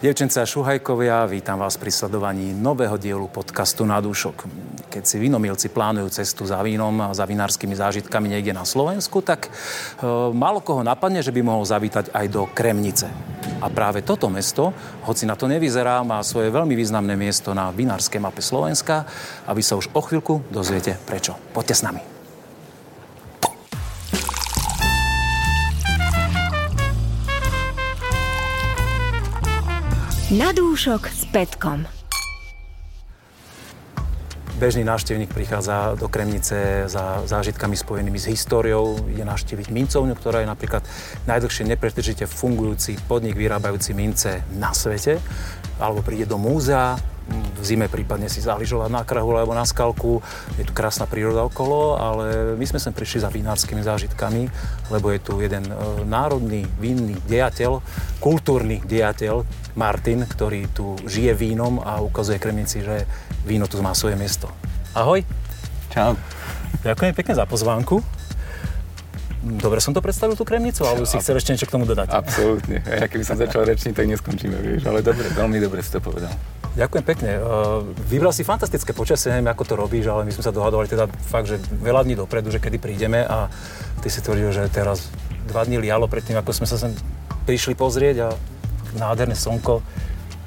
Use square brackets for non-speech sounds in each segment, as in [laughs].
Devčenca Šuhajkovia, vítam vás pri sledovaní nového dielu podcastu Na dúšok. Keď si vinomilci plánujú cestu za vínom a za vinárskymi zážitkami niekde na Slovensku, tak e, málo koho napadne, že by mohol zavítať aj do Kremnice. A práve toto mesto, hoci na to nevyzerá, má svoje veľmi významné miesto na vinárskej mape Slovenska a vy sa už o chvíľku dozviete prečo. Poďte s nami. Na dúšok s Petkom. Bežný návštevník prichádza do Kremnice za zážitkami spojenými s históriou, ide navštíviť mincovňu, ktorá je napríklad najdlhšie nepretržite fungujúci podnik vyrábajúci mince na svete, alebo príde do múzea, v zime prípadne si záližovať na krahu alebo na skalku. Je tu krásna príroda okolo, ale my sme sem prišli za vinárskymi zážitkami, lebo je tu jeden e, národný vinný dejateľ, kultúrny dejateľ, Martin, ktorý tu žije vínom a ukazuje Kremnici, že víno tu má svoje miesto. Ahoj. Čau. Ďakujem pekne za pozvánku. Dobre som to predstavil tú kremnicu, alebo si chcel ešte niečo k tomu dodať? Absolútne. Ja keby som začal rečniť, tak neskončíme, vieš. Ale dobre, veľmi dobre si to povedal. Ďakujem pekne. Vybral si fantastické počasie, neviem, ako to robíš, ale my sme sa dohadovali teda fakt, že veľa dní dopredu, že kedy prídeme a ty si tvrdil, že teraz dva dní lialo predtým, ako sme sa sem prišli pozrieť a nádherné slnko,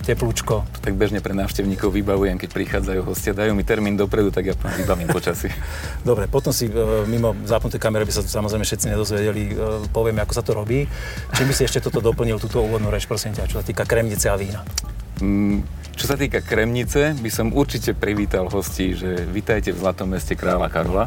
teplúčko. To tak bežne pre návštevníkov vybavujem, keď prichádzajú hostia, dajú mi termín dopredu, tak ja vybavím počasí. [laughs] Dobre, potom si e, mimo zapnuté kamery by sa samozrejme všetci nedozvedeli, e, povieme, ako sa to robí. Čím by si ešte toto doplnil, túto úvodnú reč, prosím ťa, čo sa týka kremnice a vína? Mm, čo sa týka Kremnice, by som určite privítal hostí, že vítajte v Zlatom meste kráľa Karola.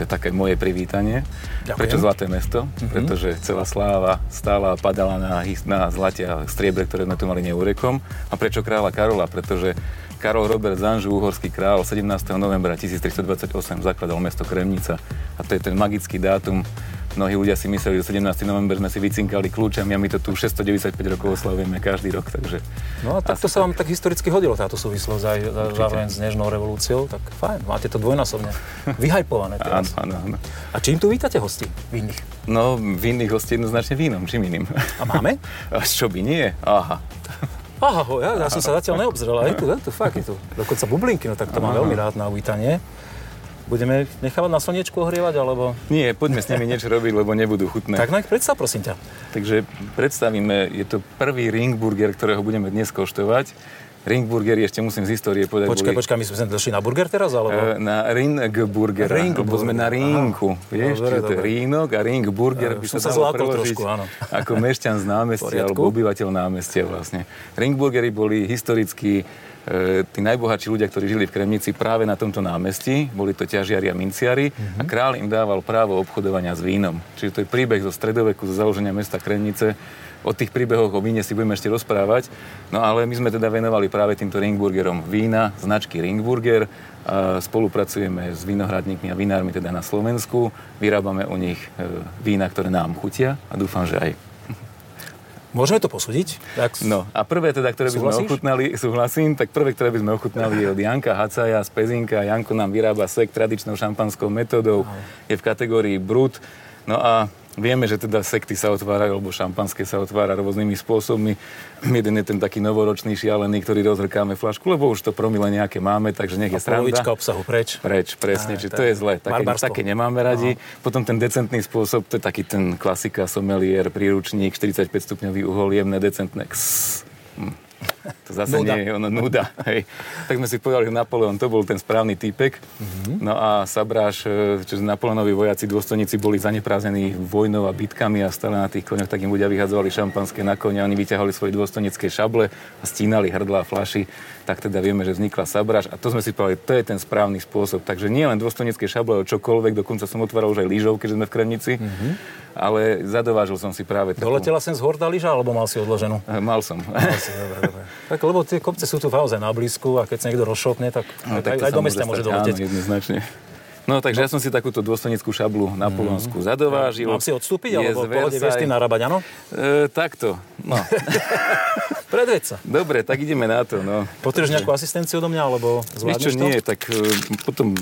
To je také moje privítanie. Ďakujem. Prečo Zlaté mesto? Mm-hmm. Pretože celá sláva stála a padala na, na zlate a striebre, ktoré sme tu mali neúrekom. A prečo kráľa Karola? Pretože Karol Robert Zanžu, uhorský král, 17. novembra 1328 zakladal mesto Kremnica. A to je ten magický dátum, Mnohí ľudia si mysleli, že 17. november sme si vycinkali kľúčami a my to tu 695 rokov oslavujeme každý rok, takže... No a tak to sa vám tak historicky hodilo táto súvislosť aj zároveň s Nežnou revolúciou, tak fajn, máte to dvojnásobne vyhajpované [laughs] teraz. Áno, áno, áno. A čím tu vítate hosti vinných? No, vinných hostí jednoznačne vínom, čím iným. A máme? [laughs] A čo by nie? Aha. Aha, ja, ja som sa zatiaľ neobzrel, ale je tu, je tu, fakt je tu. Dokonca bublinky, no tak to mám veľmi rád na uvítanie. Budeme nechávať na slniečku ohrievať, alebo... Nie, poďme s nimi niečo robiť, lebo nebudú chutné. Tak no ich predstav, prosím ťa. Takže predstavíme, je to prvý ringburger, ktorého budeme dnes koštovať. Ringburgery ešte musím z histórie povedať. Počkaj, boli... počkaj, my sme došli na burger teraz, alebo? E, na Ringburger, Ring lebo sme na Rinku. Aha. Vieš, dobre, to je Rínok a Ringburger by sa dalo preložiť trošku, áno. [laughs] ako mešťan z námestia, alebo obyvateľ námestia vlastne. Ringburgery boli historicky tí najbohatší ľudia, ktorí žili v Kremnici práve na tomto námestí, boli to ťažiari a minciari mm-hmm. a král im dával právo obchodovania s vínom. Čiže to je príbeh zo stredoveku, zo založenia mesta Kremnice. O tých príbehoch o víne si budeme ešte rozprávať. No ale my sme teda venovali práve týmto Ringburgerom vína, značky Ringburger. A spolupracujeme s vinohradníkmi a vinármi teda na Slovensku. Vyrábame u nich e, vína, ktoré nám chutia a dúfam, že aj Môžeme to posúdiť? Tak... No a prvé teda, ktoré by sme ochutnali, súhlasím, tak prvé, ktoré by sme ochutnali je od Janka Hacaja z Pezinka. Janko nám vyrába sek tradičnou šampanskou metódou, je v kategórii Brut. No a Vieme, že teda sekty sa otvárajú, alebo šampanské sa otvára rôznymi spôsobmi. Jeden je ten taký novoročný šialený, ktorý rozhrkáme flašku, lebo už to promile nejaké máme, takže nech je sranda. A obsahu preč. Preč, presne, čiže to je zle. Také, také nemáme radi. No. Potom ten decentný spôsob, to je taký ten klasika, somelier, príručník, 45 stupňový uhol, jemné, decentné. Ks. Hm to zase nuda. nie je ono nuda. [laughs] Hej. Tak sme si povedali, že Napoleon to bol ten správny týpek. Mm-hmm. No a Sabráš, čiže Napoleonovi vojaci, dôstojníci boli zaneprázdnení vojnou a bitkami a stále na tých koňoch, tak im ľudia vyhadzovali šampanské na konia, oni vyťahali svoje dôstojnícke šable a stínali hrdla a flaši. Tak teda vieme, že vznikla Sabráš a to sme si povedali, to je ten správny spôsob. Takže nie len dôstojnícke šable, ale čokoľvek, dokonca som otváral už aj lyžov, keďže sme v Kremnici. Mm-hmm ale zadovážil som si práve takú... Doletela sem z Horda lyža, alebo mal si odloženú? Eh, mal som. Mal si, dobre, dobre. Tak, lebo tie kopce sú tu naozaj na blízku a keď sa niekto rozšopne, tak, no, tak aj, aj do mesta môže doletieť. Áno, jednoznačne. No, takže no. ja som si takúto dôstojnickú šablu na Polonsku mm. zadovážil. Mám si odstúpiť, alebo v pohode vieš tým narábať, áno? E, takto, no. [laughs] Predveď sa. Dobre, tak ideme na to, no. Potrebuješ nejakú asistenciu do mňa, alebo zvládneš čo, to? nie, tak uh, potom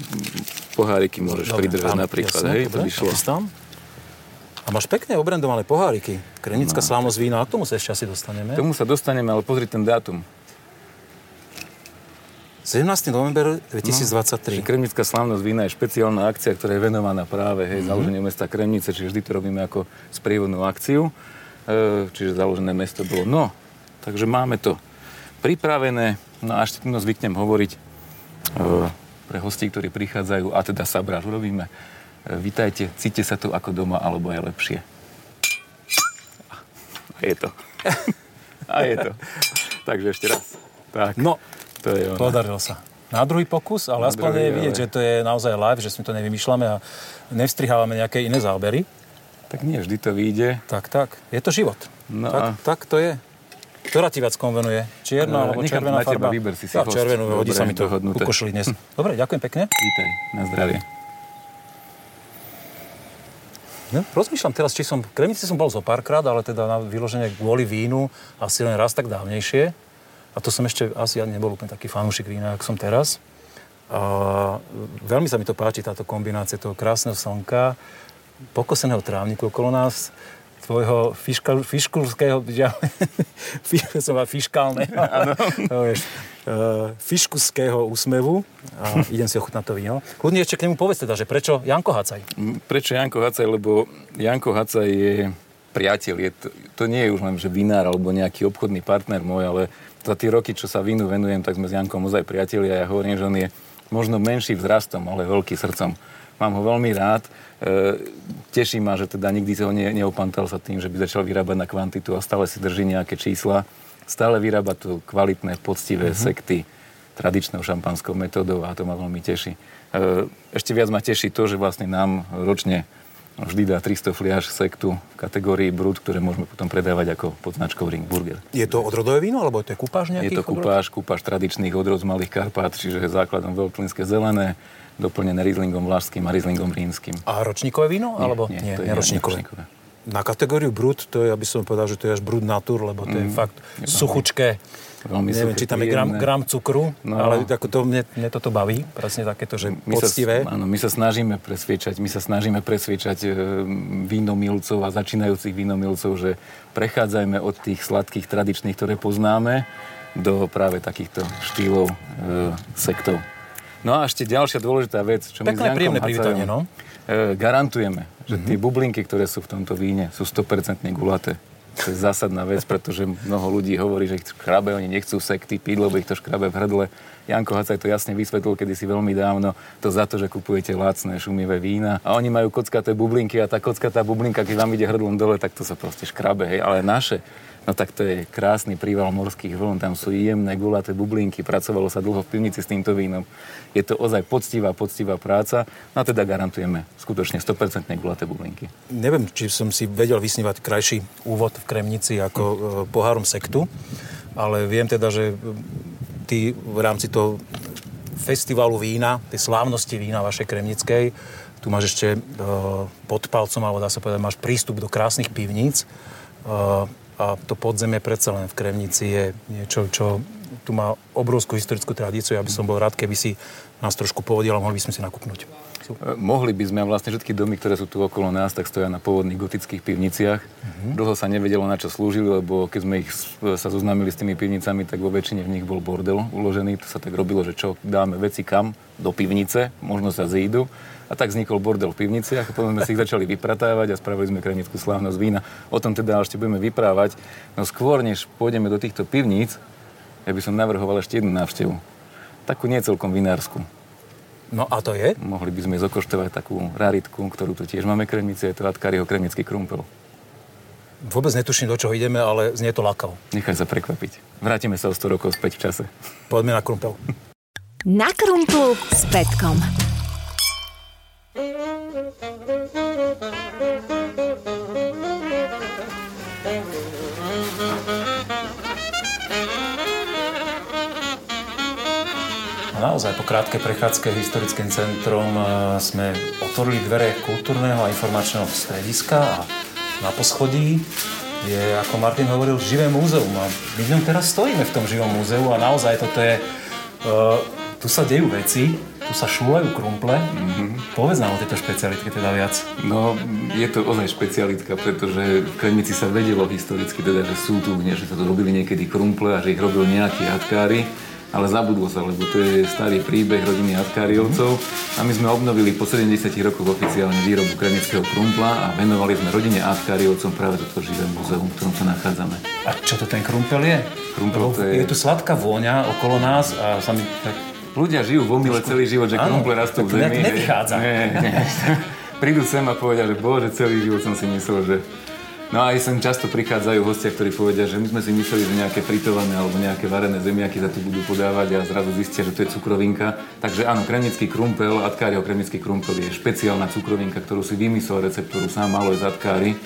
poháriky môžeš Dobre, pridržať áno, napríklad, jasne, hej, dobre, to by šlo. A máš pekne obrendované poháriky. Krenická no, slávnosť vína, a k tomu sa ešte asi dostaneme. K tomu sa dostaneme, ale pozri ten dátum. 17. november 2023. No, Kremnická slávnosť vína je špeciálna akcia, ktorá je venovaná práve hej, mm-hmm. založeniu mesta Kremnice, čiže vždy to robíme ako sprievodnú akciu. E, čiže založené mesto bolo. No, takže máme to pripravené. No a ešte no zvyknem hovoriť e, pre hostí, ktorí prichádzajú, a teda sabráž urobíme. E, vítajte, cíte sa tu ako doma, alebo je lepšie. A je to. [laughs] a je to. Takže ešte raz. Tak. No, to je ono. Podarilo sa. Na druhý pokus, ale Na aspoň druhý, je vidieť, ale... že to je naozaj live, že si to nevymýšľame a nevstrihávame nejaké iné zábery. Tak nie, vždy to vyjde. Tak, tak. Je to život. No tak, a... tak to je. Ktorá ti viac konvenuje? Čierna alebo červená farba? Teba, vyber si si ja, červenú, hodí sa mi to ukošili dnes. [laughs] Dobre, ďakujem pekne. Vítaj, na zdravie. No, rozmýšľam teraz, či som... Kremnici som bol zo párkrát, ale teda na vyloženie kvôli vínu asi len raz tak dávnejšie. A to som ešte asi ja nebol úplne taký fanúšik vína, ako som teraz. A veľmi sa mi to páči, táto kombinácia toho krásneho slnka, pokoseného trávniku okolo nás, tvojho fiškal, fiškulského, ja, som fiškálneho, uh, fiškuského úsmevu a idem si ochutnať to víno. Kľudne ešte k nemu povedz teda, že prečo Janko Hacaj? Prečo Janko Hacaj? Lebo Janko Hacaj je priateľ. Je to, to nie je už len, že vinár alebo nejaký obchodný partner môj, ale za tie roky, čo sa vínu venujem, tak sme s Jankom ozaj priatelia. Ja hovorím, že on je možno menší vzrastom, ale veľký srdcom. Mám ho veľmi rád E, teší ma, že teda nikdy sa ho ne, neopantal sa tým, že by začal vyrábať na kvantitu a stále si drží nejaké čísla. Stále vyrába tu kvalitné, poctivé mm-hmm. sekty tradičnou šampanskou metódou a to ma veľmi teší. E, ešte viac ma teší to, že vlastne nám ročne vždy dá 300 fliaž sektu v kategórii brut, ktoré môžeme potom predávať ako pod značkou Ringburger. Je to odrodové víno, alebo to je kupáž nejakých Je to kupáž, kupáž tradičných odrod z Malých Karpát, čiže základom veľklinské zelené, doplnené Rieslingom vlašským a Rieslingom rínskym. A ročníkové víno? Nie, alebo? nie, nie to je ročníkové. Na kategóriu brut, to je, aby som povedal, že to je až brut natur, lebo to je mm, fakt je suchučké. Veľmi Neviem, či tam je gram, gram cukru, no. ale ako to, mne, mne toto baví, presne takéto, že my poctivé. Sa, áno, my sa snažíme presviečať, my sa snažíme presviečať e, vínomilcov a začínajúcich vínomilcov, že prechádzajme od tých sladkých tradičných, ktoré poznáme, do práve takýchto štýlov e, sektov. No a ešte ďalšia dôležitá vec, čo my s Jankom privítanie, no? E, garantujeme, že mm-hmm. tie bublinky, ktoré sú v tomto víne, sú 100% gulaté. To je zásadná vec, pretože mnoho ľudí hovorí, že ich škrabe, oni nechcú sekty piť, lebo ich to škrabe v hrdle. Janko Hacaj to jasne vysvetlil kedysi veľmi dávno, to za to, že kupujete lacné šumivé vína a oni majú kockaté bublinky a tá kockatá bublinka, keď vám ide hrdlom dole, tak to sa proste škrabe, hej. Ale naše No tak to je krásny príval morských vln, tam sú jemné gulaté bublinky, pracovalo sa dlho v pivnici s týmto vínom. Je to ozaj poctivá, poctivá práca, no a teda garantujeme skutočne 100% gulaté bublinky. Neviem, či som si vedel vysnívať krajší úvod v Kremnici ako hm. pohárom sektu, ale viem teda, že ty v rámci toho festivalu vína, tej slávnosti vína vašej kremnickej, tu máš ešte e, pod palcom, alebo dá sa povedať, máš prístup do krásnych pivníc. A to podzemie predsa len v Kremnici je niečo, čo tu má obrovskú historickú tradíciu. Ja by som bol rád, keby si nás trošku povodil a mohli by sme si nakúpnúť. E, mohli by sme, vlastne všetky domy, ktoré sú tu okolo nás, tak stoja na pôvodných gotických pivniciach. Uh-huh. Dlho sa nevedelo, na čo slúžili, lebo keď sme ich sa zoznámili s tými pivnicami, tak vo väčšine v nich bol bordel uložený. To sa tak robilo, že čo, dáme veci kam? Do pivnice, možno sa zídu a tak vznikol bordel v pivniciach a potom sme si ich začali vypratávať a spravili sme krajnickú slávnosť vína. O tom teda ešte budeme vyprávať. No skôr, než pôjdeme do týchto pivníc, ja by som navrhoval ešte jednu návštevu. Takú nie celkom vinársku. No a to je? Mohli by sme zokoštovať takú raritku, ktorú tu tiež máme kremnici, je to Atkariho kremnický krumpel. Vôbec netuším, do čoho ideme, ale znie to lákavo. Nechaj sa prekvapiť. Vrátime sa o 100 rokov späť v čase. Poďme na krumpel. Na krumplu s Petkom. Naozaj po krátkej prechádzke historickým centrom e, sme otvorili dvere kultúrneho a informačného strediska a na poschodí je, ako Martin hovoril, živé múzeum. A my v ňom teraz stojíme v tom živom múzeu a naozaj toto je... Uh, tu sa dejú veci tu sa šúlajú krumple. Mm-hmm. Povedz nám o tejto špecialitke teda viac. No, je to ozaj špecialitka, pretože v Kremnici sa vedelo historicky teda, že sú tu, že sa to robili niekedy krumple a že ich robil nejakí atkári ale zabudlo sa, lebo to je starý príbeh rodiny Atkáriovcov a my sme obnovili po 70 rokoch oficiálne výrobu kremnického krumpla a venovali sme rodine Atkáriovcom práve toto živé múzeum, v ktorom sa nachádzame. A čo to ten krumpel je? Krumpel to je... je tu sladká vôňa okolo nás a sa mi tak... Ľudia žijú v omyle celý život, že krumple rastú v zemi. To nevychádza. Nie, nie. [laughs] Prídu sem a povedia, že bože, celý život som si myslel, že No a aj sem často prichádzajú hostia, ktorí povedia, že my sme si mysleli, že nejaké fritované alebo nejaké varené zemiaky sa tu budú podávať a zrazu zistia, že to je cukrovinka. Takže áno, kremnický krumpel, Atkáriho kremnický krumpel je špeciálna cukrovinka, ktorú si vymyslel receptúru sám Alois Atkári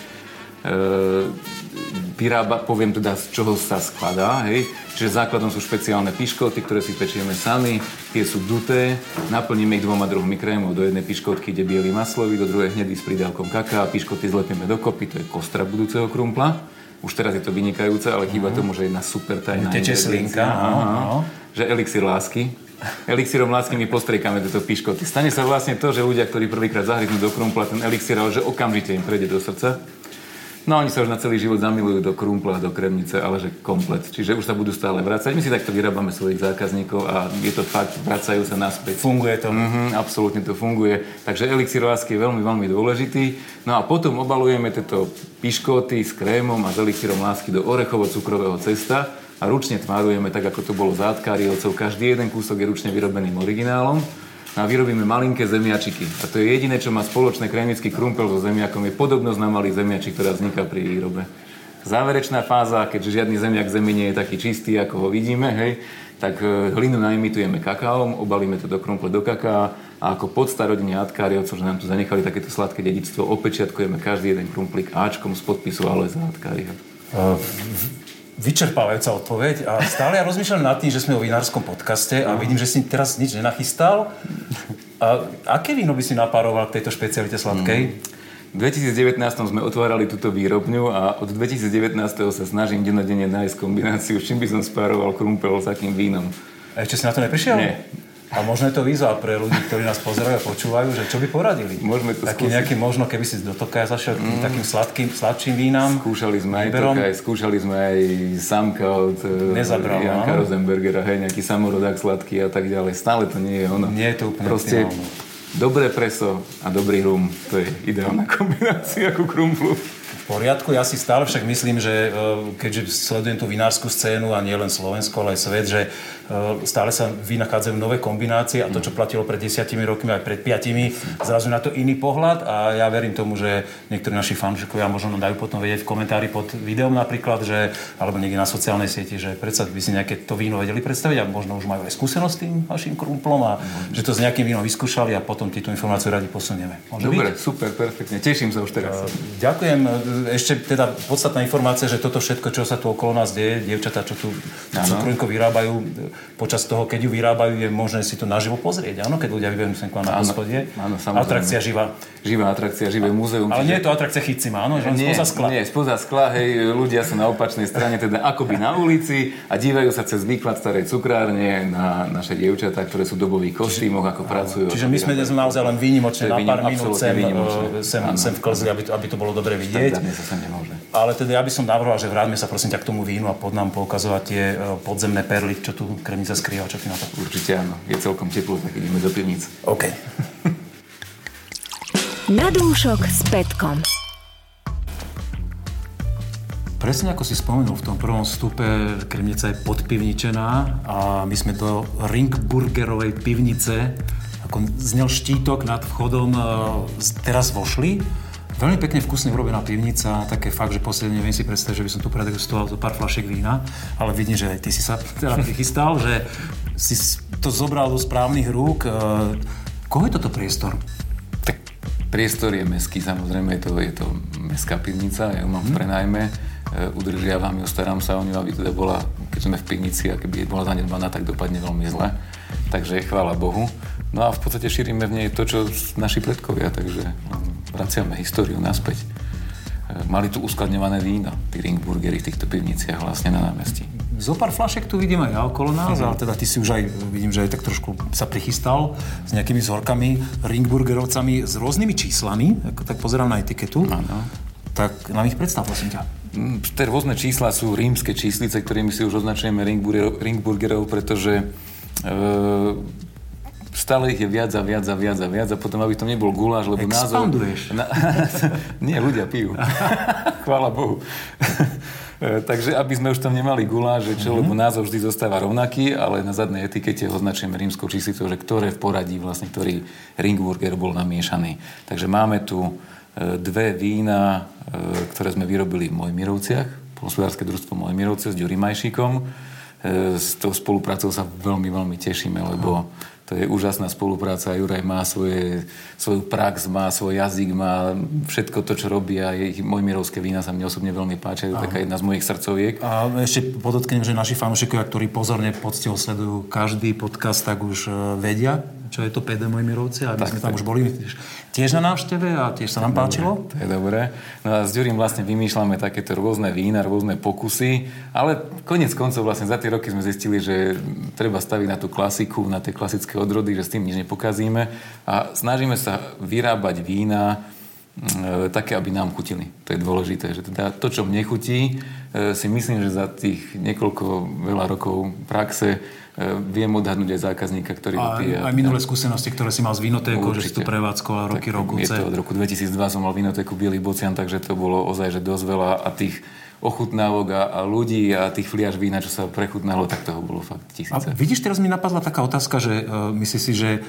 vyrába, poviem teda, z čoho sa skladá, hej. Čiže základom sú špeciálne piškoty, ktoré si pečieme sami, tie sú duté, naplníme ich dvoma druhmi krémov, do jednej piškotky ide biely maslový, do druhej hnedý s pridávkom kaká, piškoty zlepieme dokopy, to je kostra budúceho krumpla. Už teraz je to vynikajúce, ale chýba uh-huh. tomu, že jedna super tajná Teče slinka, áno, Že elixir lásky, elixírom lásky my postriekame tieto piškoty. Stane sa vlastne to, že ľudia, ktorí prvýkrát zahryznú do krumpla ten elixír, ale že okamžite im prejde do srdca No oni sa už na celý život zamilujú do krumpla, do kremnice, ale že komplet. Čiže už sa budú stále vrácať. My si takto vyrábame svojich zákazníkov a je to fakt, vracajú sa naspäť. Funguje to? Mhm, absolútne to funguje. Takže elixír lásky je veľmi, veľmi dôležitý. No a potom obalujeme tieto piškoty s krémom a s elixírom lásky do orechovo-cukrového cesta a ručne tvárujeme tak, ako to bolo zátkáriovcov. Každý jeden kúsok je ručne vyrobeným originálom a vyrobíme malinké zemiačiky. A to je jediné, čo má spoločné krajnický krumpel so zemiakom, je podobnosť na malý zemiačik, ktorá vzniká pri výrobe. Záverečná fáza, keďže žiadny zemiak zemi nie je taký čistý, ako ho vidíme, hej, tak e, hlinu naimitujeme kakaom, obalíme to do krumple do kaká a ako podsta rodine Atkáriovcov, že nám tu zanechali takéto sladké dedictvo, opečiatkujeme každý jeden krumplik Ačkom z podpisu Aleza Atkáriho. Vyčerpávajúca odpoveď a stále ja rozmýšľam nad tým, že sme o vinárskom podcaste a vidím, že si teraz nič nenachystal. A aké víno by si napároval k tejto špecialite sladkej? V 2019 sme otvárali túto výrobňu a od 2019 sa snažím denodenne nájsť kombináciu, s čím by som spároval krumpel s akým vínom. A ešte si na to neprišiel? Nie. A možno je to výzva pre ľudí, ktorí nás pozerajú a počúvajú, že čo by poradili? Môžeme to Taký skúsiť. nejaký, možno keby si do Tokaja zašiel mm. takým sladkým, sladším vínam. Skúšali sme aj Tokaj, skúšali sme aj Samka od e, Nezabral, Janka no? Rosenbergera, hej, nejaký samorodák sladký a tak ďalej. Stále to nie je ono. Nie je to úplne Proste dobré preso a dobrý rum, to je ideálna [laughs] kombinácia ako krumplu. Poriadku, ja si stále však myslím, že e, keďže sledujem tú vinárskú scénu a nie len Slovensko, ale aj svet, že e, stále sa vynachádzajú nové kombinácie a to, čo platilo pred desiatimi rokmi aj pred piatimi, zrazu na to iný pohľad a ja verím tomu, že niektorí naši fanúšikovia možno dajú potom vedieť v komentári pod videom napríklad, že, alebo niekde na sociálnej sieti, že predsa by si nejaké to víno vedeli predstaviť a možno už majú aj skúsenosť s tým vašim krumplom a mm. že to s nejakým vínom vyskúšali a potom tieto informáciu radi posunieme. Môže Dobre, byť? super, perfektne. Teším sa už teraz. Ďakujem ešte teda podstatná informácia, že toto všetko, čo sa tu okolo nás deje, dievčatá, čo tu cukrovinko vyrábajú, počas toho, keď ju vyrábajú, je možné si to naživo pozrieť, áno? Keď ľudia vyberú sem k vám na hospodie. Áno, Atrakcia živá. Živá atrakcia, živé múzeum. Ale čiže... nie je to atrakcia chycima, áno? Že nie, spoza skla. Nie, spoza skla, hej, ľudia sú na opačnej strane, teda akoby na ulici a dívajú sa cez výklad starej cukrárne na naše dievčatá, ktoré sú dobových kostýmoch, ako pracujú. Čiže my sme dnes naozaj len výnimočne na pár minút sem, sem, sem vklzli, aby to, aby to bolo dobre vidieť. Sa nemôže. Ale teda ja by som navrhoval, že vráťme sa prosím ťa k tomu vínu a pod nám poukazovať tie e, podzemné perly, čo tu kremnica skrýva. Čo ty na to? Určite áno. Je celkom teplo, tak ideme do pivnic. OK. Na dúšok s Petkom. Presne ako si spomenul, v tom prvom vstupe kremnica je podpivničená a my sme do Ringburgerovej pivnice, ako znel štítok nad vchodom, e, teraz vošli Veľmi pekne vkusne urobená pivnica, také fakt, že posledne neviem si predstaviť, že by som tu predegustoval zo pár flašiek vína, ale vidím, že aj ty si sa teda prichystal, že si to zobral do správnych rúk. E, koho je toto priestor? Tak priestor je meský, samozrejme, je to, je to mestská pivnica, ja ju mám v mhm. prenajme, e, udržiavam ju, starám sa o ňu, aby teda bola, keď sme v pivnici a keby bola zanedbaná, tak dopadne veľmi zle. Takže chvála Bohu. No a v podstate šírime v nej to, čo naši predkovia, takže vraciame históriu naspäť. E, mali tu uskladňované víno, tí ringburgery v týchto pivniciach vlastne na námestí. Zo pár flašek tu vidím aj ja okolo nás, mm. a teda ty si už aj, vidím, že aj tak trošku sa prichystal s nejakými vzorkami, ringburgerovcami s rôznymi číslami, ako tak pozerám na etiketu. Áno. Tak nám ich predstav, prosím ťa. Mm, tie rôzne čísla sú rímske číslice, ktorými si už označujeme ringburgerov, pretože e, stále ich je viac a viac a viac a viac a potom, aby to nebol guláš, lebo názov... Na, [laughs] nie, ľudia pijú. [laughs] Chvála Bohu. Takže aby sme už tam nemali guláš, že čo, mm-hmm. lebo názov vždy zostáva rovnaký, ale na zadnej etikete označujeme rímskou číslicou, že ktoré v poradí vlastne, ktorý ringburger bol namiešaný. Takže máme tu e, dve vína, e, ktoré sme vyrobili v Mojmirovciach, hospodárske družstvo Mojmirovce s Ďurím Majšíkom. E, s tou spoluprácou sa veľmi, veľmi tešíme, lebo to je úžasná spolupráca. Juraj má svoje, svoju prax, má svoj jazyk, má všetko to, čo robí a ich mojmirovské vína sa mne osobne veľmi páčia. Je to taká jedna z mojich srdcoviek. A ešte podotknem, že naši fanúšikovia, ktorí pozorne poctivo sledujú každý podcast, tak už e, vedia, čo je to PD Mojmirovci a my tak, sme tam tak. už boli tiež na návšteve a tiež sa nám páčilo. To je dobré. No a s Ďurím vlastne vymýšľame takéto rôzne vína, rôzne pokusy, ale konec koncov vlastne za tie roky sme zistili, že treba staviť na tú klasiku, na tie klasické odrody, že s tým nič nepokazíme a snažíme sa vyrábať vína také, aby nám chutili. To je dôležité. Že teda to, čo mne chutí, e, si myslím, že za tých niekoľko veľa rokov praxe viem odhadnúť aj zákazníka, ktorý a, pije. Aj minulé skúsenosti, ktoré si mal z vinotéku, že si tu prevádzkoval roky, roky. Je to od roku 2002 som mal vinotéku Bielý Bocian, takže to bolo ozaj, že dosť veľa a tých ochutnávok a, a ľudí a tých fliaž vína, čo sa prechutnalo, tak toho bolo fakt tisíce. A vidíš, teraz mi napadla taká otázka, že uh, myslíš si, že e,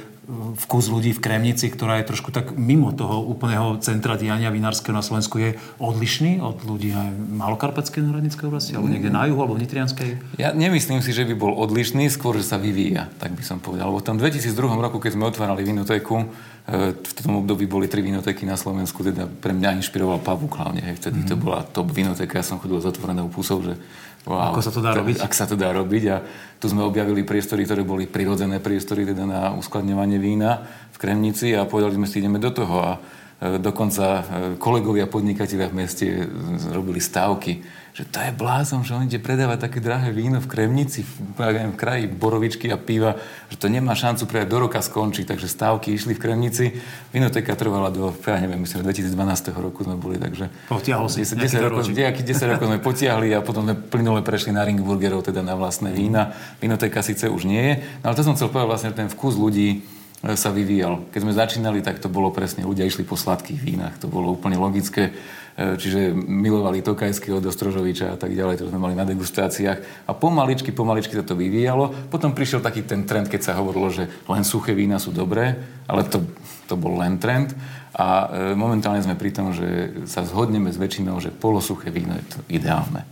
vkus ľudí v Kremnici, ktorá je trošku tak mimo toho úplného centra diania vinárskeho na Slovensku, je odlišný od ľudí aj Malokarpatskej národníckej oblasti, alebo niekde na juhu, alebo v Nitrianskej? Ja nemyslím si, že by bol odlišný, skôr, že sa vyvíja, tak by som povedal. Lebo v tom 2002 roku, keď sme otvárali vinotéku, v tom období boli tri vinotéky na Slovensku, teda pre mňa inšpiroval Pavuk hlavne. Hej. Vtedy mm. to bola top vinotéka, ja som chodil z otvorenou pusou, že wow, Ako sa to dá to, robiť? Ak sa to dá robiť a tu sme objavili priestory, ktoré boli prirodzené priestory teda na uskladňovanie vína v Kremnici a povedali sme si, ideme do toho a e, dokonca e, kolegovia podnikatelia v meste robili stávky že to je blázon, že on ide predávať také drahé víno v Kremnici, v, v kraji borovičky a piva, že to nemá šancu predať do roka skončiť, takže stávky išli v Kremnici. Vinoteka trvala do, ja neviem, myslím, 2012 roku sme boli, takže... Potiahol si 10, 10 rokov, nejakých 10 rokov sme potiahli a potom sme plynule prešli na Ringburgerov, teda na vlastné vína. Vinoteka síce už nie je, no ale to som chcel povedať vlastne, ten vkus ľudí e, sa vyvíjal. Keď sme začínali, tak to bolo presne, ľudia išli po sladkých vínach, to bolo úplne logické čiže milovali Tokajského do Strožoviča a tak ďalej, to sme mali na degustáciách. A pomaličky, pomaličky sa to vyvíjalo. Potom prišiel taký ten trend, keď sa hovorilo, že len suché vína sú dobré, ale to, to bol len trend. A e, momentálne sme pri tom, že sa zhodneme s väčšinou, že polosuché víno je to ideálne.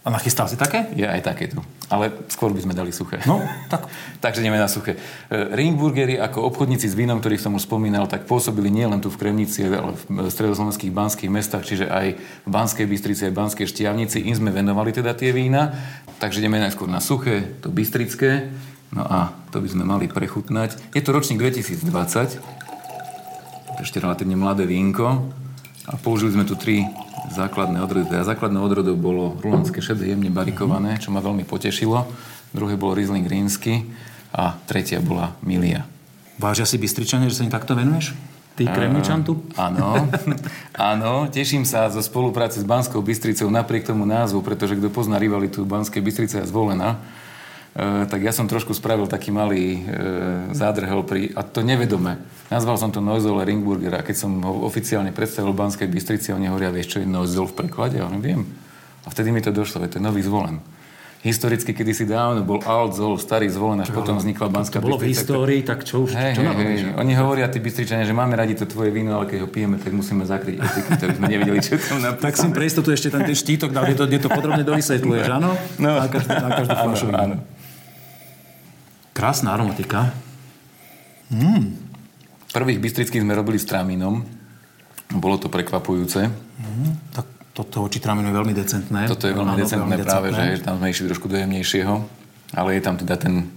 A nachystal si také? Je aj také tu. Ale skôr by sme dali suché. No, [laughs] tak. Takže ideme na suché. E, Ringburgery ako obchodníci s vínom, ktorých som už spomínal, tak pôsobili nielen tu v Kremnici, ale v stredoslovenských banských mestách, čiže aj v Banskej Bystrici, aj v Banskej Štiavnici. Im sme venovali teda tie vína. Takže ideme najskôr na suché, to bystrické. No a to by sme mali prechutnať. Je to ročník 2020. Ešte relatívne mladé vínko. A použili sme tu tri základné odrody. Teda základné odrodov bolo rulandské šedé, jemne barikované, čo ma veľmi potešilo. Druhé bolo Riesling Rínsky a tretia bola Milia. Vážia si Bystričania, že sa im takto venuješ? Ty Kremničan tu? Áno, [laughs] áno, teším sa zo spolupráce s Banskou Bystricou napriek tomu názvu, pretože kto pozná rivalitu Banskej Bystrice a zvolená, E, tak ja som trošku spravil taký malý e, zádrhel pri, a to nevedome. Nazval som to Noizole Ringburger a keď som ho oficiálne predstavil v Banskej Bystrici, oni hovoria, vieš, čo je Noizol v preklade? A viem. A vtedy mi to došlo, to je nový zvolen. Historicky, kedy si dávno bol Alt Zol, starý zvolen, až potom vznikla Banská To bolo v histórii, tak čo už, hey, čo hey, hey. Oni hovoria, tí Bystričania, že máme radi to tvoje víno, ale keď ho pijeme, tak musíme zakryť etiky, ktoré sme nevedeli, čo tam napísané. tak som pre istotu ešte ten, ten štítok dal, kde to, kde to podrobne dovysvetľuješ, áno? No. Na každú, na každú. Áno, áno. Krásna aromatika. Mm. Prvých bystrických sme robili s tramínom. Bolo to prekvapujúce. Mm. Tak toto oči tramínu je veľmi decentné. Toto je veľmi, Áno, decentné, veľmi práve, decentné. že tam sme išli trošku do jemnejšieho. Ale je tam teda ten...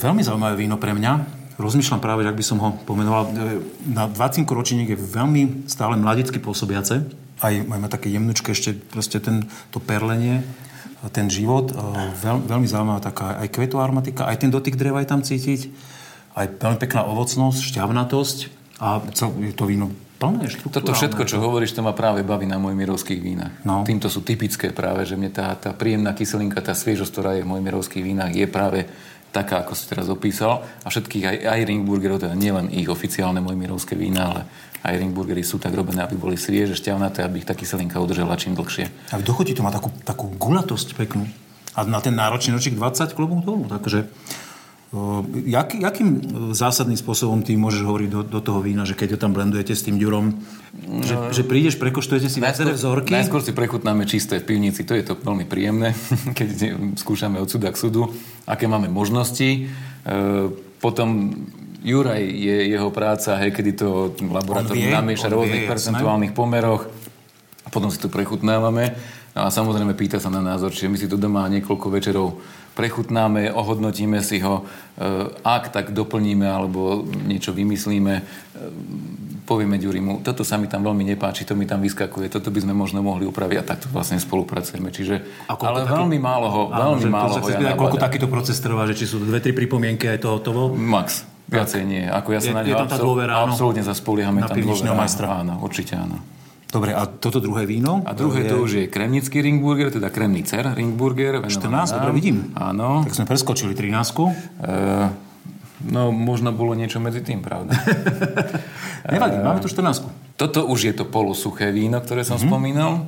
Veľmi zaujímavé víno pre mňa. Rozmýšľam práve, ak by som ho pomenoval. E, na 20 ročník je veľmi stále mladicky pôsobiace. Aj máme také jemnučké ešte proste ten, to perlenie ten život. Veľ, veľmi zaujímavá taká aj kvetová aromatika, aj ten dotyk dreva je tam cítiť, aj veľmi pekná ovocnosť, šťavnatosť a je to víno plné, Toto všetko, čo hovoríš, to ma práve baví na mojmirovských vínach. No. Týmto sú typické práve, že mne tá, tá príjemná kyselinka, tá sviežosť, ktorá je v mojmirovských vínach, je práve taká, ako si teraz opísal. A všetkých aj, aj Ringburgerov, teda nielen ich oficiálne mojmirovské vína, ale aj Ringburgery sú tak robené, aby boli svieže, šťavnaté, aby ich tá kyselinka udržala čím dlhšie. A v dochutí to má takú, takú gulatosť peknú. A na ten náročný ročík 20 klobov dolu. Takže Jak, jakým e, zásadným spôsobom ty môžeš hovoriť do, do toho vína, že keď ho tam blendujete s tým ďurom, že, no, že prídeš, prekoštujete si viaceré vzorky? Najskôr si prechutnáme čisté v pivnici, to je to veľmi príjemné, [laughs] keď skúšame od suda k sudu, aké máme možnosti. E, potom Juraj je jeho práca, hej, kedy to laboratórne namieša v rôznych percentuálnych pomeroch a potom si to prechutnávame. No a samozrejme pýta sa na názor, čiže my si to doma niekoľko večerov prechutnáme, ohodnotíme si ho, e, ak tak doplníme alebo niečo vymyslíme, e, povieme Ďurimu, toto sa mi tam veľmi nepáči, to mi tam vyskakuje, toto by sme možno mohli upraviť a takto vlastne spolupracujeme. Čiže, ale taký... veľmi málo ho, áno, veľmi málo ho ja Koľko takýto proces trvá, že či sú dve, tri pripomienky a je to hotovo? Max. Viacej nie. Ako ja sa je, na ňo absol- absolútne zaspoliehame na tam dôvera. majstra. Áno, určite áno. Dobre, a toto druhé víno? A druhé to, je... to už je kremnický ringburger, teda kremnicer ringburger. 14, dobre vidím. Áno. Tak sme preskočili 13. E, no, možno bolo niečo medzi tým, pravda. [laughs] Nevadí, e, máme tu 14. Toto už je to polosuché víno, ktoré som mm-hmm. spomínal.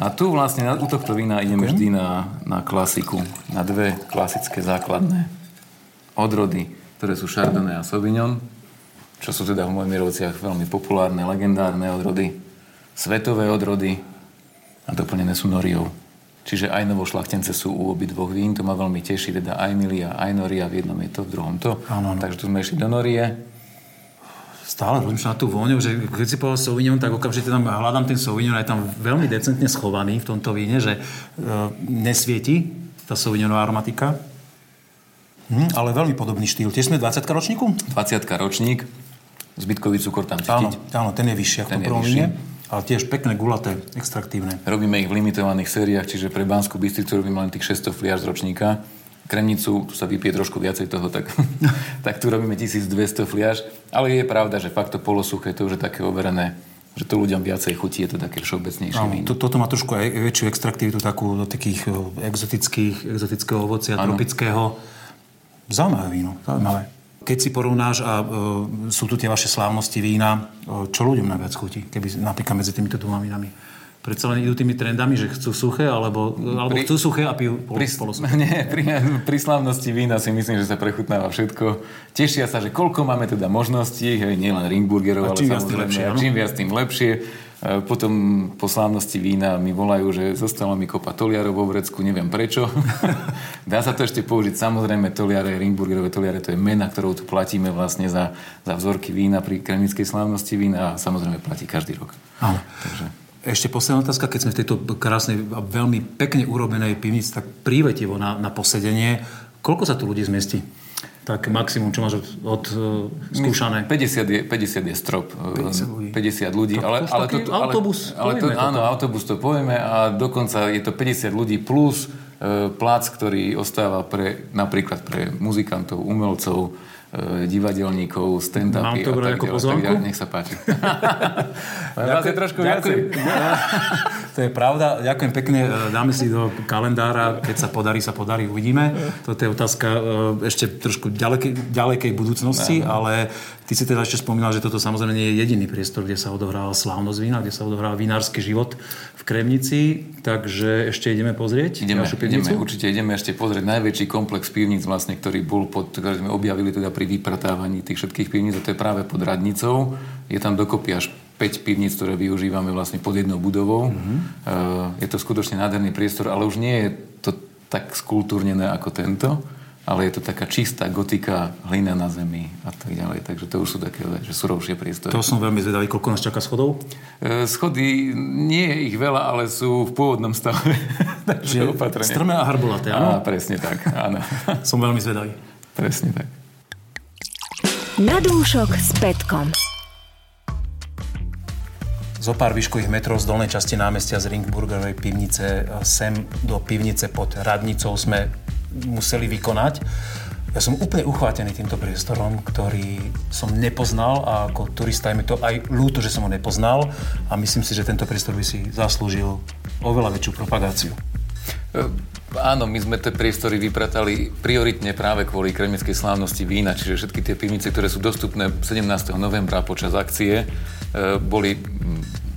A tu vlastne u tohto vína ideme vždy na, na klasiku, na dve klasické základné odrody, ktoré sú Chardonnay a Sauvignon čo sú teda v Mojmirovciach veľmi populárne, legendárne odrody, svetové odrody a doplnené sú noriou. Čiže aj novošlachtence sú u obi dvoch vín, to ma veľmi teší, teda aj Milia, aj Noria, v jednom je to, v druhom to. Ano, ano. Takže tu sme išli do Norie. Stále rozmýšľam na tú vôňu, že keď si povedal Sauvignon, tak okamžite tam hľadám ten Sauvignon, je tam veľmi decentne schovaný v tomto víne, že e, nesvieti tá Sauvignonová aromatika. Hm, ale veľmi podobný štýl. Tiež sme 20 ročníku? 20 ročník. Zbytkový cukor tam cítiť. Áno, áno ten je vyšší ako ten vyšší. ale tiež pekné, gulaté, extraktívne. Robíme ich v limitovaných sériách, čiže pre Banskú Bystricu robíme len tých 600 fliaž z ročníka. Kremnicu, tu sa vypije trošku viacej toho, tak, [laughs] tak tu robíme 1200 fliaž. Ale je pravda, že fakt to polosuché, to už je také overené že to ľuďom viacej chutí, je to také všeobecnejšie Áno, to, toto má trošku aj väčšiu extraktivitu takú do takých exotických, exotického ovocia, ano. tropického. Zaujímavé víno, zaujímavé. Keď si porovnáš a e, sú tu tie vaše slávnosti vína, e, čo ľuďom najviac chutí, keby napríklad medzi týmito dvoma vínami? Predsa len idú tými trendami, že chcú suché, alebo, alebo pri, chcú suché a pijú pol, pri, [laughs] Nie, pri, pri slávnosti vína si myslím, že sa prechutnáva všetko. Tešia sa, že koľko máme teda možností, hej, nielen ringburgerov, ale samozrejme, lepšie, čím viac tým lepšie. E, potom po slávnosti vína mi volajú, že zostalo mi kopa toliarov vo vrecku, neviem prečo. [laughs] Dá sa to ešte použiť. Samozrejme, toliare, ringburgerové toliare, to je mena, ktorou tu platíme vlastne za, za vzorky vína pri kremickej slávnosti vína a samozrejme platí každý rok. Áno. Takže... Ešte posledná otázka, keď sme v tejto krásnej a veľmi pekne urobenej pivnici, tak prívetivo na, na posedenie. Koľko sa tu ľudí zmestí? Tak maximum, čo máš od, od uh, skúšané? 50 je, 50 je strop. 50 ľudí. 50 ľudí. ale, ale, to, ale, autobus, ale to, áno, autobus to povieme a dokonca je to 50 ľudí plus uh, plác, ktorý ostáva pre, napríklad pre muzikantov, umelcov, E, divadelníkov, stand-upy Mám to brať ako pozvánku? Nech sa páči. [laughs] Vás je trošku ďakujem, [laughs] To je pravda. Ďakujem pekne. E, dáme si do kalendára. Keď sa podarí, sa podarí. Uvidíme. Toto je otázka e, ešte trošku ďalekej, ďalekej budúcnosti, no. ale ty si teda ešte spomínal, že toto samozrejme nie je jediný priestor, kde sa odohráva slávnosť vína, kde sa odohráva vinársky život v Kremnici. Takže ešte ideme pozrieť ideme, ideme, určite ideme ešte pozrieť najväčší komplex pivníc, vlastne, ktorý bol pod, ktorý sme objavili teda pri vypratávaní tých všetkých pivníc, a to je práve pod Radnicou. Je tam dokopy až 5 pivníc, ktoré využívame vlastne pod jednou budovou. Mm-hmm. Je to skutočne nádherný priestor, ale už nie je to tak skultúrnené ako tento, ale je to taká čistá gotika, hlina na zemi a tak ďalej. Takže to už sú také že surovšie priestory. To som veľmi zvedavý. Koľko nás čaká schodov? E, schody, nie je ich veľa, ale sú v pôvodnom stave. [laughs] Takže opatrne. Strmé a harbolaté, áno? Á, presne tak, áno. som veľmi zvedavý. Presne tak. Na dúšok s Petkom. zo pár výškových metrov z dolnej časti námestia z Ringburgerovej pivnice sem do pivnice pod Radnicou sme museli vykonať. Ja som úplne uchvátený týmto priestorom, ktorý som nepoznal a ako turista je mi to aj ľúto, že som ho nepoznal a myslím si, že tento priestor by si zaslúžil oveľa väčšiu propagáciu. Áno, my sme tie priestory vypratali prioritne práve kvôli kremnickej slávnosti vína, čiže všetky tie pivnice, ktoré sú dostupné 17. novembra počas akcie, e, boli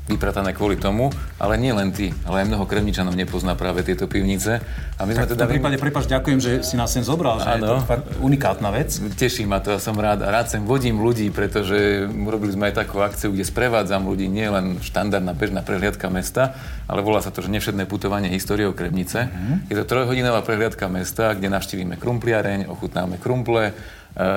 vypratané kvôli tomu, ale nie len ty, ale aj mnoho kremničanov nepozná práve tieto pivnice. A my sme tak teda... V prípade, prepáč, ďakujem, že si nás sem zobral, že ano. je to unikátna vec. Teší ma to, a som rád. A rád sem vodím ľudí, pretože urobili sme aj takú akciu, kde sprevádzam ľudí, nie len štandardná bežná prehliadka mesta, ale volá sa to, že nevšetné putovanie históriou Kremnice. Mm-hmm. Je to trojhodinová prehliadka mesta, kde navštívime krumpliareň, ochutnáme krumple,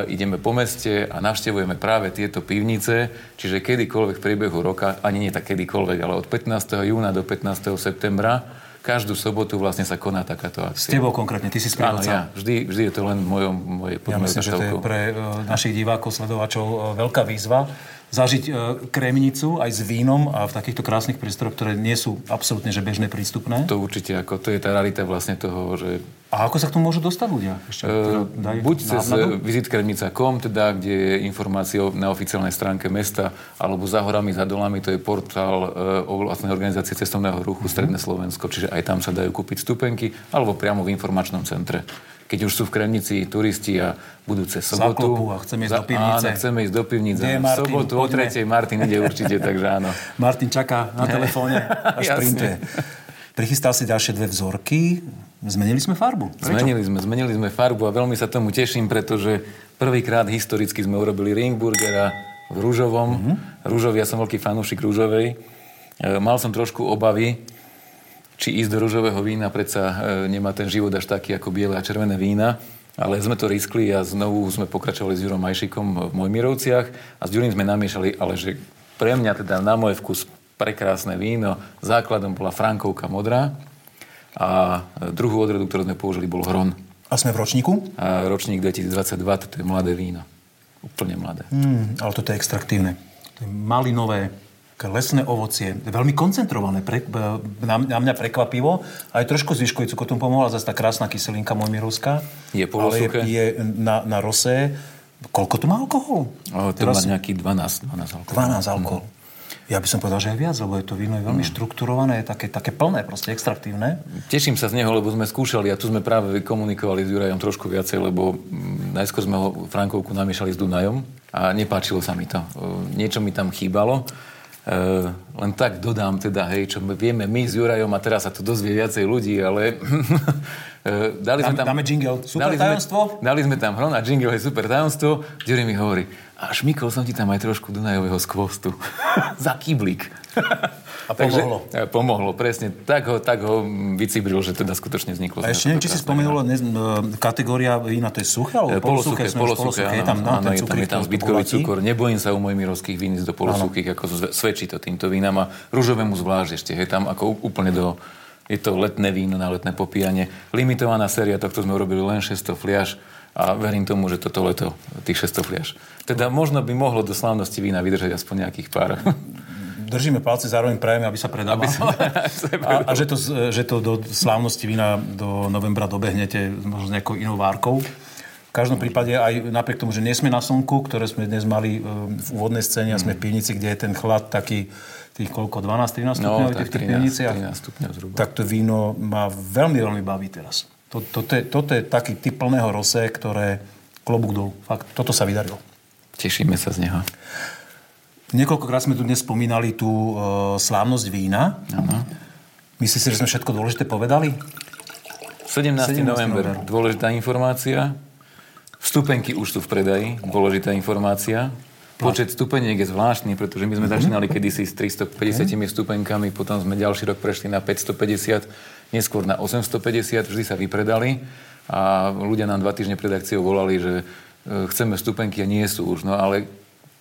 ideme po meste a navštevujeme práve tieto pivnice, čiže kedykoľvek v priebehu roka, ani nie tak kedykoľvek, ale od 15. júna do 15. septembra, každú sobotu vlastne sa koná takáto akcia. S tebou konkrétne, ty si správca. Áno, ja. Vždy, vždy je to len v mojom, mojej Ja myslím, že to je pre uh, našich divákov, sledovačov uh, veľká výzva zažiť uh, kremnicu aj s vínom a v takýchto krásnych priestoroch, ktoré nie sú absolútne že bežné prístupné. To určite, ako to je tá realita vlastne toho, že a ako sa k tomu môžu dostať ľudia? Ešte, uh, buď cez vizitkremnica.com, teda, kde je informácia na oficiálnej stránke mesta, alebo za horami, za dolami, to je portál uh, o vlastnej organizácie cestovného ruchu uh-huh. Stredné Slovensko, čiže aj tam sa dajú kúpiť stupenky, alebo priamo v informačnom centre. Keď už sú v Kremnici turisti a budú cez sobotu... a chceme ísť do pivnice. Áno, chceme ísť do pivnice. V sobotu o tretej Martin ide určite, takže áno. [laughs] Martin čaká na telefóne a [laughs] šprintuje. Prichystal si ďalšie dve vzorky. Zmenili sme farbu. Prečo? Zmenili sme, zmenili sme farbu a veľmi sa tomu teším, pretože prvýkrát historicky sme urobili Ringburgera v rúžovom. Mm-hmm. Rúžový, ja som veľký fanúšik rúžovej. E, mal som trošku obavy, či ísť do rúžového vína, predsa e, nemá ten život až taký ako biele a červené vína. Ale sme to riskli a znovu sme pokračovali s Jurom Majšikom v Mojmirovciach a s Jurim sme namiešali, ale že pre mňa teda na môj vkus prekrásne víno. Základom bola Frankovka modrá a druhú odrodu, ktorú sme použili, bol Hron. A sme v ročníku? A ročník 2022, toto je mladé víno. Úplne mladé. Mm, ale toto je extraktívne. To je malinové, lesné ovocie, veľmi koncentrované, pre, na, na mňa prekvapivo. Aj trošku zvyškujúcu k tomu pomohla zase tá krásna kyselinka Mojmirovská. Je polosuché. Ale je, je na, na rose. Koľko to má alkoholu? O, to Teraz... má nejaký 12, 12 alkohol. 12 alkohol. Mm. Ja by som povedal, že aj viac, lebo je to víno je veľmi mm. štrukturované, je také, také plné, proste extraktívne. Teším sa z neho, lebo sme skúšali a tu sme práve komunikovali s Jurajom trošku viacej, lebo mm, najskôr sme ho Frankovku namiešali s Dunajom a nepáčilo sa mi to. Niečo mi tam chýbalo. Uh, len tak dodám teda, hej, čo vieme my s Jurajom a teraz sa to dozvie viacej ľudí, ale uh, [laughs] dali sme tam... Dáme jingle, super dali tajomstvo? Sme, dali sme tam hron a jingle je super tajomstvo. Mi hovorí, a šmykol som ti tam aj trošku Dunajového skvostu. [laughs] Za kýblik. [laughs] A pomohlo. Takže, pomohlo, presne. Tak ho, tak ho vycibril, že teda skutočne vzniklo. A ešte neviem, či si spomenul, ne, kategória vína, to je suché alebo polosuché? Polosuché, polosuché, áno, tam, áno, je tam, je tam zbytkový cukor. Nebojím sa u mojich vín ísť do polosuchých, ako svedčí to týmto vínam a rúžovému zvlášť ešte. Je tam ako úplne do... Je to letné víno na letné popíjanie. Limitovaná séria, tohto sme urobili len 600 fliaž a verím tomu, že toto leto tých 600 fliaž. Teda možno by mohlo do slávnosti vína vydržať aspoň nejakých pár. Držíme palce, zároveň prajeme, aby sa predával. [laughs] Aby sa... a, a že, to, že to do slávnosti vína do novembra dobehnete možno s nejakou inou várkou. V každom prípade aj napriek tomu, že nie sme na slnku, ktoré sme dnes mali e, v úvodnej scéne a sme v pivnici, kde je ten chlad taký tých koľko, 12-13 stupňov no, v tých 13, pivniciach, 13 stupňov zhruba. tak to víno ma veľmi, veľmi baví teraz. To, toto, je, toto je taký typ plného rose, ktoré klobúk dolu. Fakt, toto sa vydarilo. Tešíme sa z neho. Niekoľkokrát sme tu dnes spomínali tú e, slávnosť vína. Ano. Myslíte si, že sme všetko dôležité povedali? 17. 17. november. Dôležitá informácia. Vstupenky už sú v predaji. Dôležitá informácia. Počet stupeniek je zvláštny, pretože my sme mm-hmm. začínali kedysi s 350 okay. stupenkami, potom sme ďalší rok prešli na 550 neskôr na 850, vždy sa vypredali a ľudia nám dva týždne pred akciou volali, že chceme stupenky a nie sú už. No ale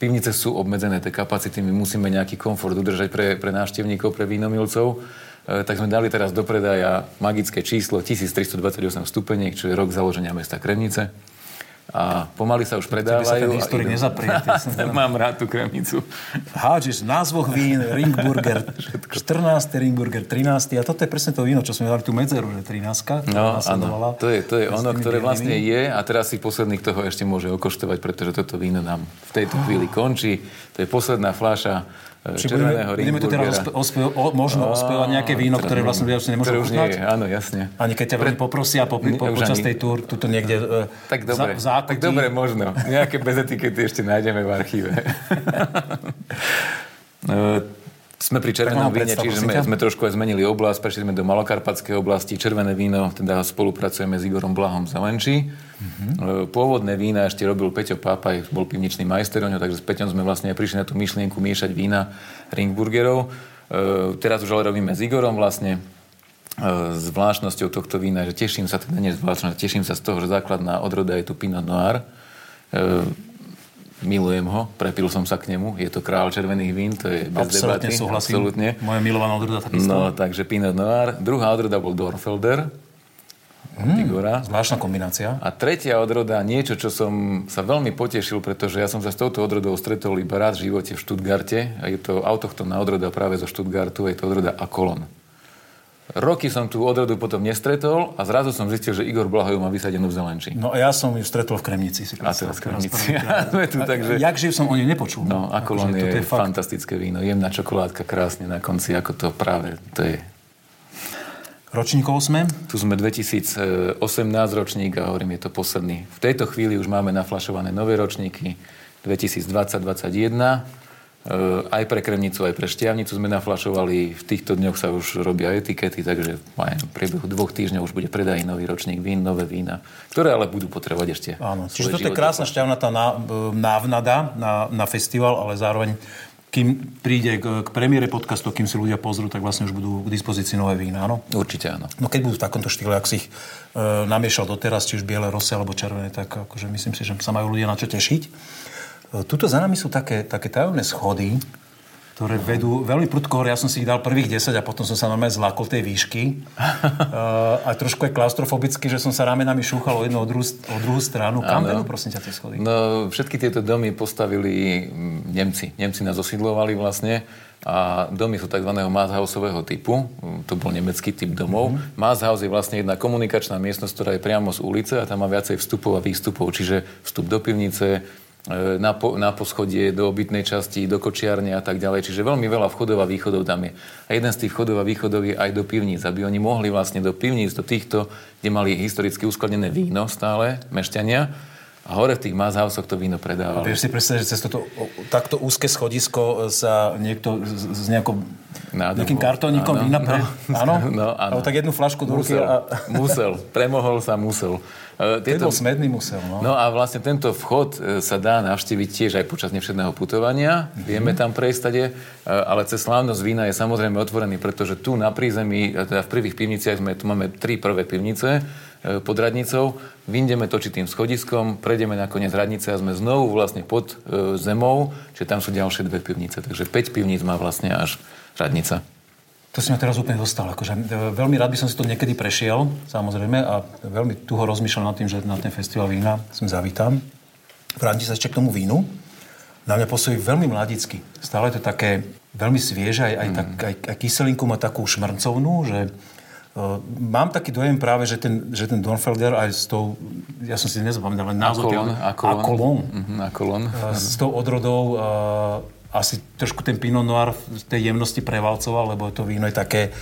pivnice sú obmedzené, tie kapacity, my musíme nejaký komfort udržať pre, pre návštevníkov, pre vínomilcov. E, tak sme dali teraz do predaja magické číslo 1328 stupeniek, čo je rok založenia mesta Kremnice. A pomaly sa už predávajú. Tebe sa ten historik nezaprie. [laughs] Mám rád tú kremnicu. Hádžeš názvoch vín, [laughs] Ringburger, 14. Ringburger, 13. A toto je presne to víno, čo sme dali tú medzeru, že 13. No, áno, to je, to je ono, ktoré vlastne je a teraz si posledný toho ešte môže okoštovať, pretože toto víno nám v tejto [gasps] chvíli končí. To je posledná fláša červeného budeme, budeme tu teraz ospe, ospe, o, možno ospievať nejaké víno, ktoré vlastne už nemôžu už nie je, áno, jasne. Ani keď ťa veľmi poprosia po, po, počas tej túr, tuto niekde e, tak dobre, za, Tak dobre, možno. Nejaké bez etikety ešte nájdeme v archíve. [laughs] [laughs] Sme pri červenom víne, čiže sme, sme trošku aj zmenili oblasť, prešli sme do Malokarpatskej oblasti. Červené víno, teda spolupracujeme s Igorom Blahom Zelenčí. Mm-hmm. Pôvodné vína ešte robil Peťo Pápaj, bol pivničný majster, takže s Peťom sme vlastne prišli na tú myšlienku miešať vína Ringburgerov. E, teraz už ale robíme s Igorom vlastne e, zvláštnosťou tohto vína, že teším sa, teda nie zvláštnosť, teším sa z toho, že základná odroda je tu Pinot Noir milujem ho, prepil som sa k nemu, je to král červených vín, to je bez Absolutne debaty. súhlasím. Absolutne. Moja milovaná odroda takisto. No, takže Pinot Noir. Druhá odroda bol Dorfelder. Hmm, zvláštna kombinácia. A tretia odroda, niečo, čo som sa veľmi potešil, pretože ja som sa s touto odrodou stretol iba raz v živote v Stuttgarte. A je to autochtónna odroda práve zo Stuttgartu, je to odroda Akolon. Roky som tú odrodu potom nestretol a zrazu som zistil, že Igor Blahojú má vysadenú v Zelenči. No a ja som ju stretol v Kremnici. Si a teraz v Kremnici. [laughs] tu, takže... Jak živ som o nej nepočul. No, ako len je, je fantastické víno. Jemná čokoládka, krásne na konci, ako to práve, to je Ročníkov sme? Tu sme 2018 ročník a hovorím, je to posledný. V tejto chvíli už máme naflašované nové ročníky 2020-2021 Eh, aj pre kremnicu, aj pre šťavnicu sme naflašovali. V týchto dňoch sa už robia etikety, takže v priebehu dvoch týždňov už bude predaj nový ročník vín, nové vína, ktoré ale budú potrebovať ešte. Áno, čiže toto je krásna šťavnatá návnada na, na festival, ale zároveň kým príde k, k premiére podcastu, kým si ľudia pozrú, tak vlastne už budú k dispozícii nové vína, áno? Určite áno. No keď budú v takomto štýle, ak si ich e, namiešal doteraz, či už biele, rose alebo červené, tak akože myslím si, že sa majú ľudia na čo tešiť. Tuto za nami sú také, také tajomné schody, ktoré vedú veľmi prudko hore. Ja som si ich dal prvých 10 a potom som sa normálne zlákol tej výšky. uh, [laughs] a trošku je klaustrofobicky, že som sa ramenami šúchal o jednu o druhú, o druhú stranu. Kam vedú, prosím ťa, tie schody? No, všetky tieto domy postavili Nemci. Nemci nás osídlovali vlastne a domy sú tzv. Maßhausového typu. To bol nemecký typ domov. Mm-hmm. Maßhaus je vlastne jedna komunikačná miestnosť, ktorá je priamo z ulice a tam má viacej vstupov a výstupov. Čiže vstup do pivnice, na, po, na poschodie, do obytnej časti, do kočiarne a tak ďalej. Čiže veľmi veľa vchodov a východov tam je. A jeden z tých vchodov a východov je aj do pivníc, aby oni mohli vlastne do pivníc, do týchto, kde mali historicky uskladené víno stále, mešťania, a hore v tých mazhausoch to víno predávali. A vieš si predstaviť, že cez toto takto úzke schodisko sa niekto s, s nejakou, nejakým kartónikom vína pre... Áno? No, áno. [laughs] tak jednu flašku do ruky a... [laughs] Musel. Premohol sa, musel. E, tieto... To bol smedný musel, no. No a vlastne tento vchod e, sa dá navštíviť tiež aj počas nevšedného putovania. Mm-hmm. Vieme tam prejsť tade, e, ale cez slávnosť vína je samozrejme otvorený, pretože tu na prízemí, teda v prvých pivniciach sme, tu máme tri prvé pivnice, pod radnicou, vyjdeme točitým schodiskom, prejdeme nakoniec radnice a sme znovu vlastne pod e, zemou, čiže tam sú ďalšie dve pivnice. Takže 5 pivníc má vlastne až radnica. To si ma teraz úplne dostal. Akože, e, veľmi rád by som si to niekedy prešiel, samozrejme, a veľmi tuho rozmýšľam nad tým, že na ten festival vína som zavítam. Vrátim sa ešte k tomu vínu. Na mňa pôsobí veľmi mladicky. Stále to také veľmi svieže, aj, aj, mm. tak, aj, aj kyselinku má takú šmrncovnú, že mám taký dojem práve, že ten, že ten Dornfelder aj s tou, ja som si nezapamätal, ale názov... Akolon. Akolon. Akolon. Mm-hmm, Akolon. Uh, s tou odrodou uh, asi trošku ten Pinot Noir v tej jemnosti prevalcoval, lebo to víno je také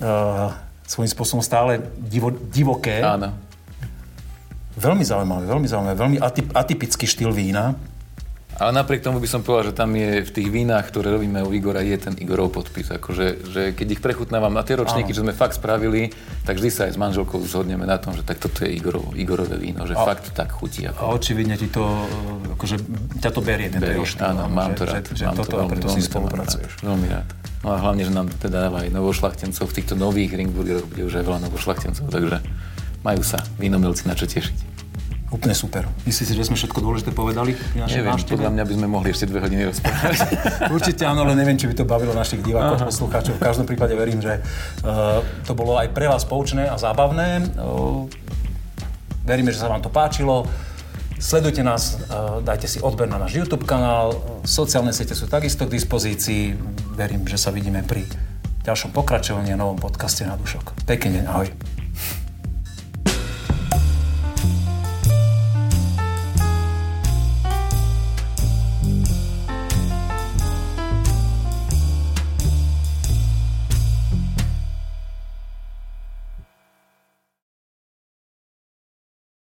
uh, svojím spôsobom stále divo, divoké. Áno. Veľmi zaujímavé, veľmi zaujímavé, veľmi atyp, atypický štýl vína. Ale napriek tomu by som povedal, že tam je v tých vínach, ktoré robíme u Igora, je ten Igorov podpis. Akože, že keď ich prechutnávam na tie ročníky, čo sme fakt spravili, tak vždy sa aj s manželkou zhodneme na tom, že tak toto je Igorov, Igorové víno, že a, fakt tak chutí. Ako... A očividne ti to, akože ťa to berie, ten berie, Áno, mám to rád. Že, že mám toto, to veľmi, preto si spolupracuješ. Veľmi rád. No a hlavne, že nám teda dáva aj novošlachtencov v týchto nových ringburgeroch, bude už aj veľa novošlachtencov, takže majú sa vínomelci na čo tešiť. Úplne super. Myslíš si, že sme všetko dôležité povedali? Neviem, návšteve? podľa mňa by sme mohli ešte dve hodiny rozprávať. [laughs] Určite áno, ale neviem, či by to bavilo našich divákov, poslucháčov. V každom prípade verím, že uh, to bolo aj pre vás poučné a zábavné. Uh, veríme, že sa vám to páčilo. Sledujte nás, dajte si odber na náš YouTube kanál, sociálne siete sú takisto k dispozícii. Verím, že sa vidíme pri ďalšom pokračovaní a novom podcaste na dušok. Pekný deň, ahoj.